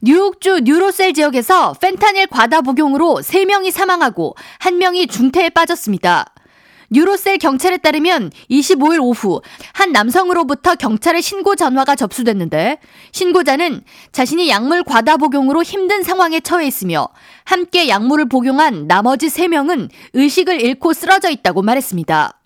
뉴욕주 뉴로셀 지역에서 펜타닐 과다 복용으로 3명이 사망하고 1명이 중태에 빠졌습니다. 뉴로셀 경찰에 따르면 25일 오후 한 남성으로부터 경찰에 신고 전화가 접수됐는데 신고자는 자신이 약물 과다 복용으로 힘든 상황에 처해 있으며 함께 약물을 복용한 나머지 3명은 의식을 잃고 쓰러져 있다고 말했습니다.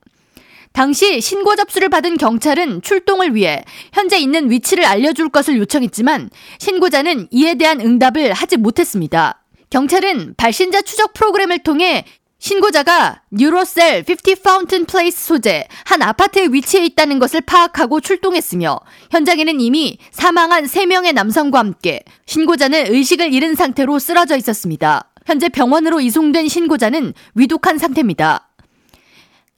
당시 신고 접수를 받은 경찰은 출동을 위해 현재 있는 위치를 알려줄 것을 요청했지만 신고자는 이에 대한 응답을 하지 못했습니다. 경찰은 발신자 추적 프로그램을 통해 신고자가 뉴로셀 50 파운튼 플레이스 소재 한 아파트에 위치해 있다는 것을 파악하고 출동했으며 현장에는 이미 사망한 3명의 남성과 함께 신고자는 의식을 잃은 상태로 쓰러져 있었습니다. 현재 병원으로 이송된 신고자는 위독한 상태입니다.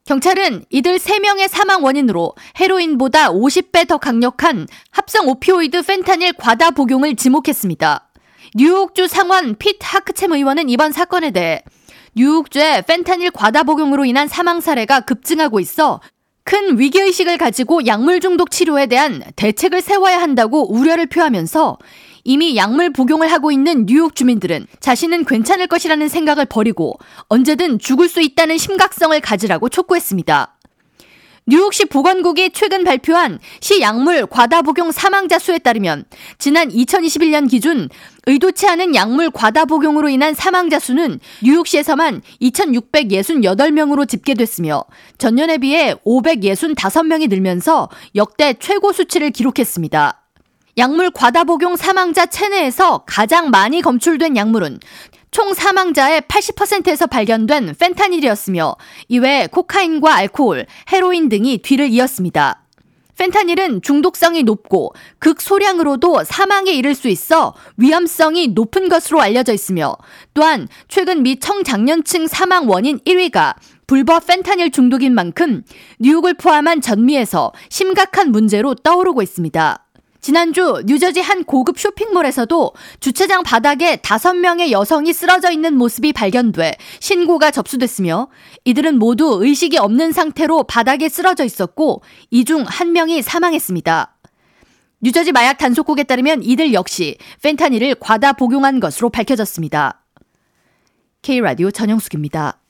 경찰은 이들 3명의 사망 원인으로 헤로인보다 50배 더 강력한 합성 오피오이드 펜타닐 과다 복용을 지목했습니다. 뉴욕주 상원 핏 하크챔 의원은 이번 사건에 대해 뉴욕주의 펜타닐 과다 복용으로 인한 사망 사례가 급증하고 있어 큰 위기의식을 가지고 약물 중독 치료에 대한 대책을 세워야 한다고 우려를 표하면서 이미 약물 복용을 하고 있는 뉴욕 주민들은 자신은 괜찮을 것이라는 생각을 버리고 언제든 죽을 수 있다는 심각성을 가지라고 촉구했습니다. 뉴욕시 보건국이 최근 발표한 시 약물 과다 복용 사망자 수에 따르면 지난 2021년 기준 의도치 않은 약물 과다 복용으로 인한 사망자 수는 뉴욕시에서만 2,668명으로 집계됐으며 전년에 비해 565명이 늘면서 역대 최고 수치를 기록했습니다. 약물 과다 복용 사망자 체내에서 가장 많이 검출된 약물은 총 사망자의 80%에서 발견된 펜타닐이었으며 이외에 코카인과 알코올, 헤로인 등이 뒤를 이었습니다. 펜타닐은 중독성이 높고 극소량으로도 사망에 이를 수 있어 위험성이 높은 것으로 알려져 있으며 또한 최근 미 청장년층 사망 원인 1위가 불법 펜타닐 중독인 만큼 뉴욕을 포함한 전미에서 심각한 문제로 떠오르고 있습니다. 지난주 뉴저지 한 고급 쇼핑몰에서도 주차장 바닥에 다섯 명의 여성이 쓰러져 있는 모습이 발견돼 신고가 접수됐으며 이들은 모두 의식이 없는 상태로 바닥에 쓰러져 있었고 이 중 한 명이 사망했습니다. 뉴저지 마약 단속국에 따르면 이들 역시 펜타닐을 과다 복용한 것으로 밝혀졌습니다. K라디오 전영숙입니다.